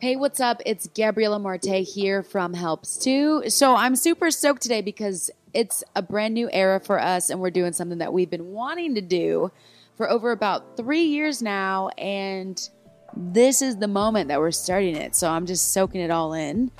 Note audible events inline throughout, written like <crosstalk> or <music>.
Hey, what's up? It's Gabriella Martay here from Helps2. So I'm super stoked today because it's a brand new era for us and we're doing something that we've been wanting to do for over about three years now. And this is the moment that we're starting it. So I'm just soaking it all in.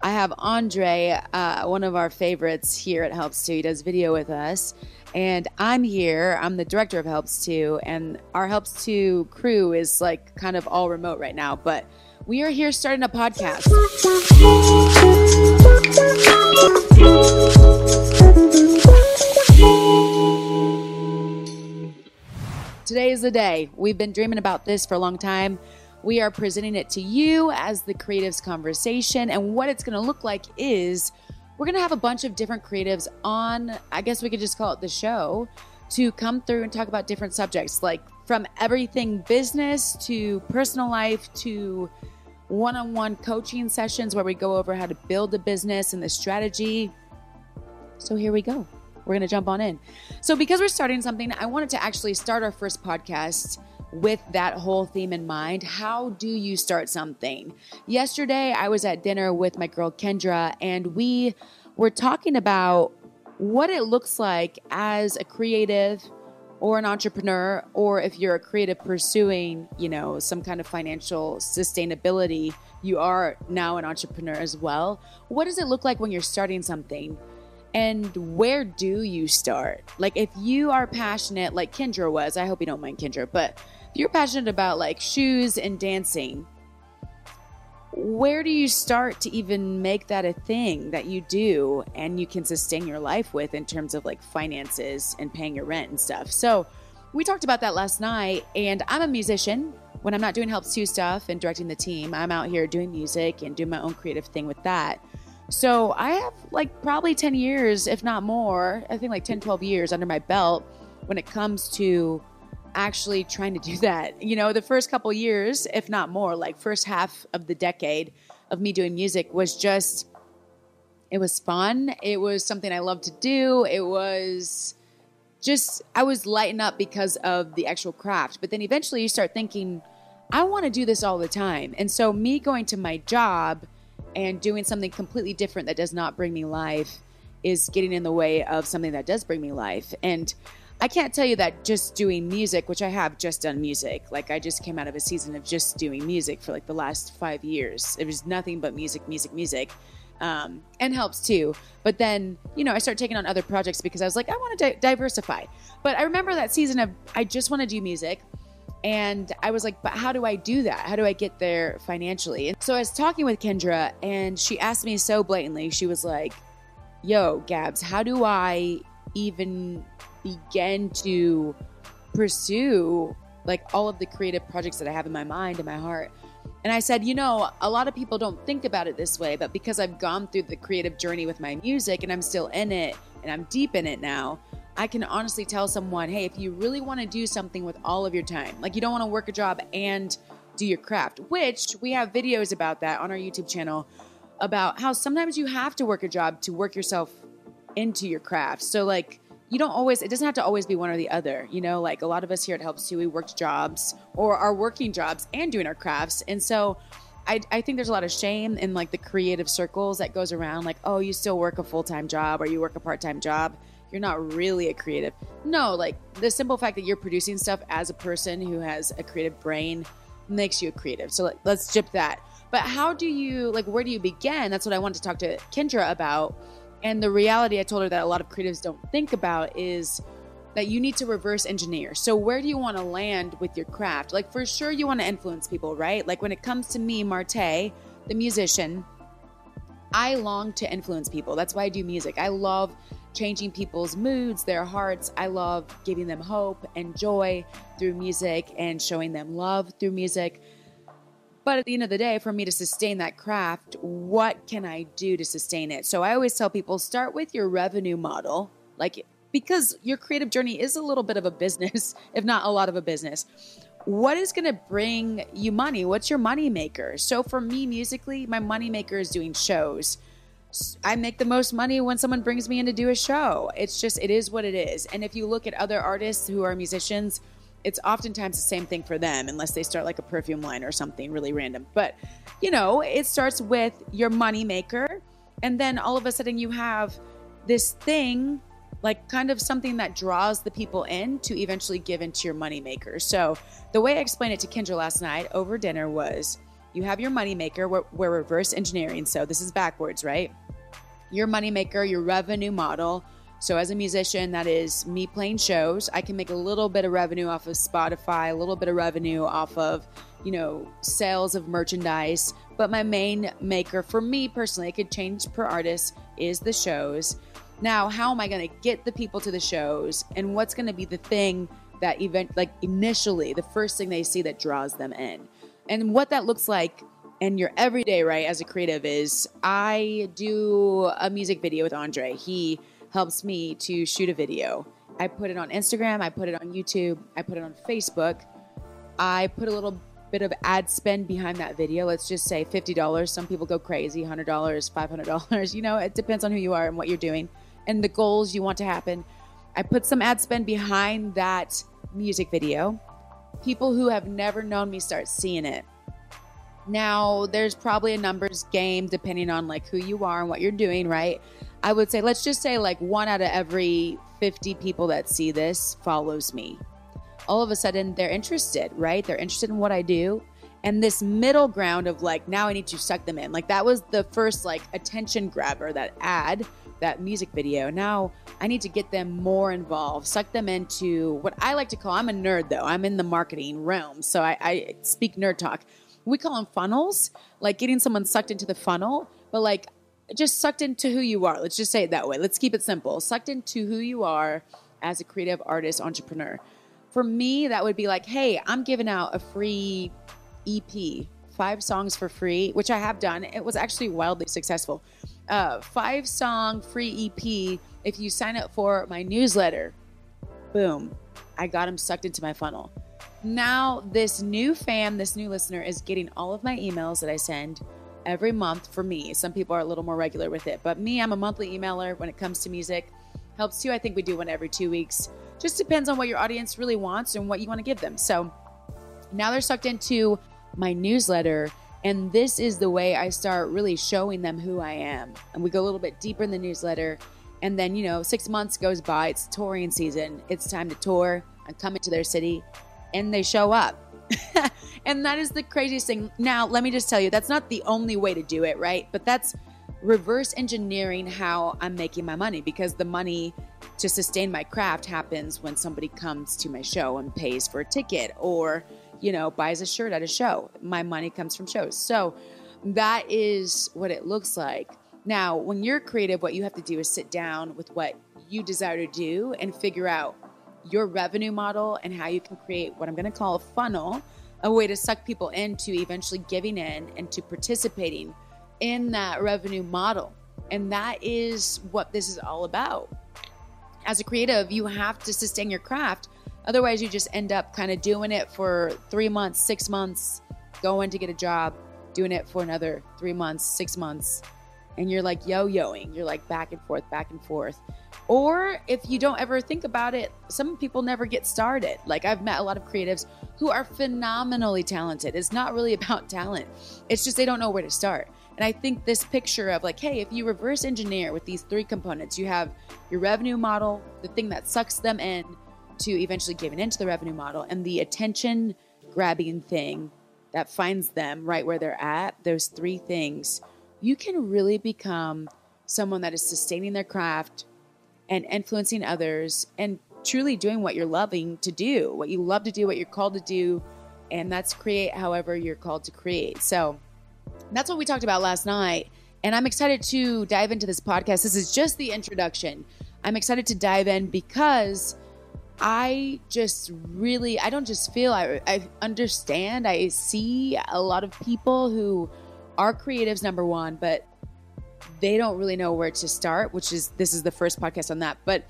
I have Andre, uh, one of our favorites here at Helps2. He does video with us. And I'm here. I'm the director of Helps2. And our Helps2 crew is like kind of all remote right now. But we are here starting a podcast. Today is the day. We've been dreaming about this for a long time. We are presenting it to you as the creatives conversation. And what it's going to look like is we're going to have a bunch of different creatives on, I guess we could just call it the show, to come through and talk about different subjects like from everything business to personal life to one on one coaching sessions where we go over how to build a business and the strategy. So here we go. We're going to jump on in. So, because we're starting something, I wanted to actually start our first podcast with that whole theme in mind. How do you start something? Yesterday, I was at dinner with my girl Kendra, and we were talking about what it looks like as a creative or an entrepreneur or if you're a creative pursuing you know some kind of financial sustainability you are now an entrepreneur as well. What does it look like when you're starting something? And where do you start? Like if you are passionate like kendra was i hope you don't mind kendra but if you're passionate about like shoes and dancing where do you start to even make that a thing that you do and you can sustain your life with in terms of like finances and paying your rent and stuff? So, we talked about that last night, and I'm a musician. When I'm not doing Helps2 stuff and directing the team, I'm out here doing music and doing my own creative thing with that. So, I have like probably 10 years, if not more, I think like 10, 12 years under my belt when it comes to actually trying to do that. You know, the first couple years, if not more, like first half of the decade of me doing music was just it was fun. It was something I loved to do. It was just I was lighting up because of the actual craft. But then eventually you start thinking, I want to do this all the time. And so me going to my job and doing something completely different that does not bring me life is getting in the way of something that does bring me life. And I can't tell you that just doing music, which I have just done music. Like I just came out of a season of just doing music for like the last five years. It was nothing but music, music, music. Um, and Helps2. But then, you know, I started taking on other projects because I was like, I want to di- diversify. But I remember that season of I just want to do music. And I was like, but how do I do that? How do I get there financially? And so I was talking with Kendra, and she asked me so blatantly, she was like, Yo, Gabs, how do I even begin to pursue like all of the creative projects that I have in my mind and my heart. And I said, you know, a lot of people don't think about it this way, but because I've gone through the creative journey with my music and I'm still in it and I'm deep in it now, I can honestly tell someone, hey, if you really want to do something with all of your time, like you don't want to work a job and do your craft, which we have videos about that on our YouTube channel about how sometimes you have to work a job to work yourself into your craft. So, like, you don't always it doesn't have to always be one or the other you know? Like a lot of us here at Helps2 we worked jobs or are working jobs and doing our crafts. And so I, I think there's a lot of shame in like the creative circles that goes around like oh you still work a full-time job or you work a part-time job. You're not really a creative. No like the simple fact that you're producing stuff as a person who has a creative brain makes you a creative. So like, let's jip that. But how do you like where do you begin? That's what i want to talk to kendra about and the reality I told her that a lot of creatives don't think about is that you need to reverse engineer. So, where do you want to land with your craft? Like, for sure, you want to influence people, right? Like, when it comes to me, Martay, the musician, I long to influence people. That's why I do music. I love changing people's moods, their hearts. I love giving them hope and joy through music and showing them love through music. But at the end of the day, for me to sustain that craft, what can I do to sustain it? So I always tell people start with your revenue model, like because your creative journey is a little bit of a business, <laughs> if not a lot of a business. What is going to bring you money? What's your money maker? So for me musically, my money maker is doing shows. I make the most money when someone brings me in to do a show. It's just it is what it is. And if you look at other artists who are musicians, it's oftentimes the same thing for them unless they start like a perfume line or something really random. But, you know, it starts with your money maker. And then all of a sudden you have this thing, like kind of something that draws the people in to eventually give into your money maker. So the way I explained it to Kendra last night over dinner was you have your money maker, we're, we're reverse engineering. So this is backwards, right? Your money maker, your revenue model so, as a musician, that is me playing shows. I can make a little bit of revenue off of Spotify, a little bit of revenue off of, you know, sales of merchandise. But my main maker for me personally, it could change per artist, is the shows. Now, how am I going to get the people to the shows? And what's going to be the thing that event, like initially, the first thing they see that draws them in? And what that looks like in your everyday, right, as a creative is I do a music video with Andre. He helps me to shoot a video. I put it on Instagram, I put it on YouTube, I put it on Facebook. I put a little bit of ad spend behind that video. Let's just say $50. Some people go crazy, $100, $500. <laughs> You know, it depends on who you are and what you're doing and the goals you want to happen. I put some ad spend behind that music video. People who have never known me start seeing it. Now, there's probably a numbers game depending on like who you are and what you're doing, right? I would say, let's just say like one out of every 50 people that see this follows me. All of a sudden, they're interested, right? They're interested in what I do. And this middle ground of like, now I need to suck them in. Like, that was the first like attention grabber, that ad, that music video. Now I need to get them more involved, suck them into what I like to call, I'm a nerd though, I'm in the marketing realm. So I, I speak nerd talk. We call them funnels, like getting someone sucked into the funnel. But like, just sucked into who you are. Let's just say it that way. Let's keep it simple. Sucked into who you are as a creative artist, entrepreneur. For me, that would be like, hey, I'm giving out a free EP, five songs for free, which I have done. It was actually wildly successful. Uh, five song free EP if you sign up for my newsletter. Boom, I got them sucked into my funnel. Now, this new fan, this new listener is getting all of my emails that I send every month for me. Some people are a little more regular with it, but me, I'm a monthly emailer when it comes to music. Helps2. I think we do one every two weeks. Just depends on what your audience really wants and what you want to give them. So now they're sucked into my newsletter. And this is the way I start really showing them who I am. And we go a little bit deeper in the newsletter. And then, you know, six months goes by. It's touring season. It's time to tour. I'm coming to their city. And they show up. <laughs> and that is the craziest thing. Now, let me just tell you, that's not the only way to do it, right? But that's reverse engineering how I'm making my money because the money to sustain my craft happens when somebody comes to my show and pays for a ticket or, you know, buys a shirt at a show. My money comes from shows. So that is what it looks like. Now, when you're creative, what you have to do is sit down with what you desire to do and figure out your revenue model and how you can create what I'm going to call a funnel, a way to suck people into eventually giving in and to participating in that revenue model. And that is what this is all about. As a creative, you have to sustain your craft. Otherwise, you just end up kind of doing it for three months, six months, going to get a job, doing it for another three months, six months. And you're like yo yoing. You're like back and forth, back and forth. Or if you don't ever think about it, some people never get started. Like I've met a lot of creatives who are phenomenally talented. It's not really <laughs> about talent, it's just they don't know where to start. And I think this picture of like, hey, if you reverse engineer with these three components, you have your revenue model, the thing that sucks them in to eventually giving into the revenue model, and the attention grabbing thing that finds them right where they're at, those three things, you can really become someone that is sustaining their craft, and influencing others and truly doing what you're loving to do, what you love to do, what you're called to do, and that's create however you're called to create. So that's what we talked about last night. And I'm excited to dive into this podcast. This is just the introduction. I'm excited to dive in because I just really, I don't just feel, I, I understand, I see a lot of people who are creatives, number one, but they don't really know where to start, which is this is the first podcast on that. But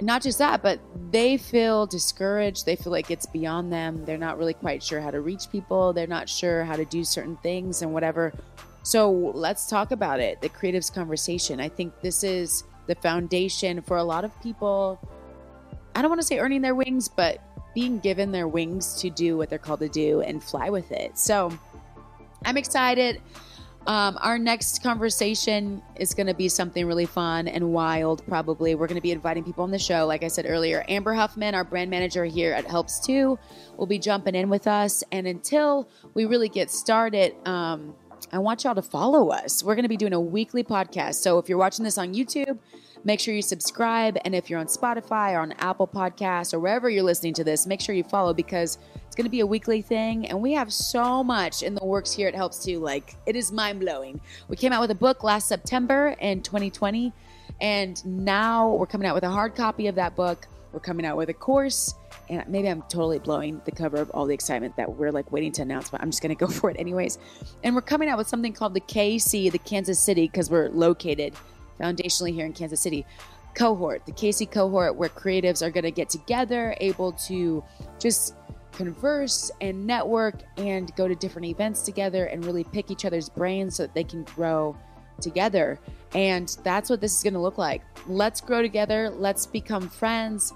not just that, but they feel discouraged. They feel like it's beyond them. They're not really quite sure how to reach people. They're not sure how to do certain things and whatever. So let's talk about it the creatives conversation. I think this is the foundation for a lot of people. I don't want to say earning their wings, but being given their wings to do what they're called to do and fly with it. So I'm excited. Um, our next conversation is going to be something really fun and wild, probably. We're going to be inviting people on the show. Like I said earlier, Amber Huffman, our brand manager here at Helps2, will be jumping in with us. And until we really get started, um, I want y'all to follow us. We're going to be doing a weekly podcast. So if you're watching this on YouTube, make sure you subscribe. And if you're on Spotify or on Apple Podcasts or wherever you're listening to this, make sure you follow because it's going to be a weekly thing. And we have so much in the works here. It Helps2. Like, it is mind blowing. We came out with a book last September in 2020. And now we're coming out with a hard copy of that book. We're coming out with a course and maybe I'm totally blowing the cover of all the excitement that we're like waiting to announce, but I'm just going to go <laughs> for it anyways. And we're coming out with something called the KC, the Kansas City, because we're located foundationally here in Kansas City cohort, the KC cohort, where creatives are going to get together, able to just converse and network and go to different events together and really pick each other's brains so that they can grow together. And that's what this is going to look like. Let's grow together. Let's become friends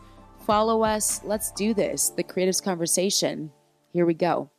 follow us. Let's do this. The Creatives Conversation. Here we go.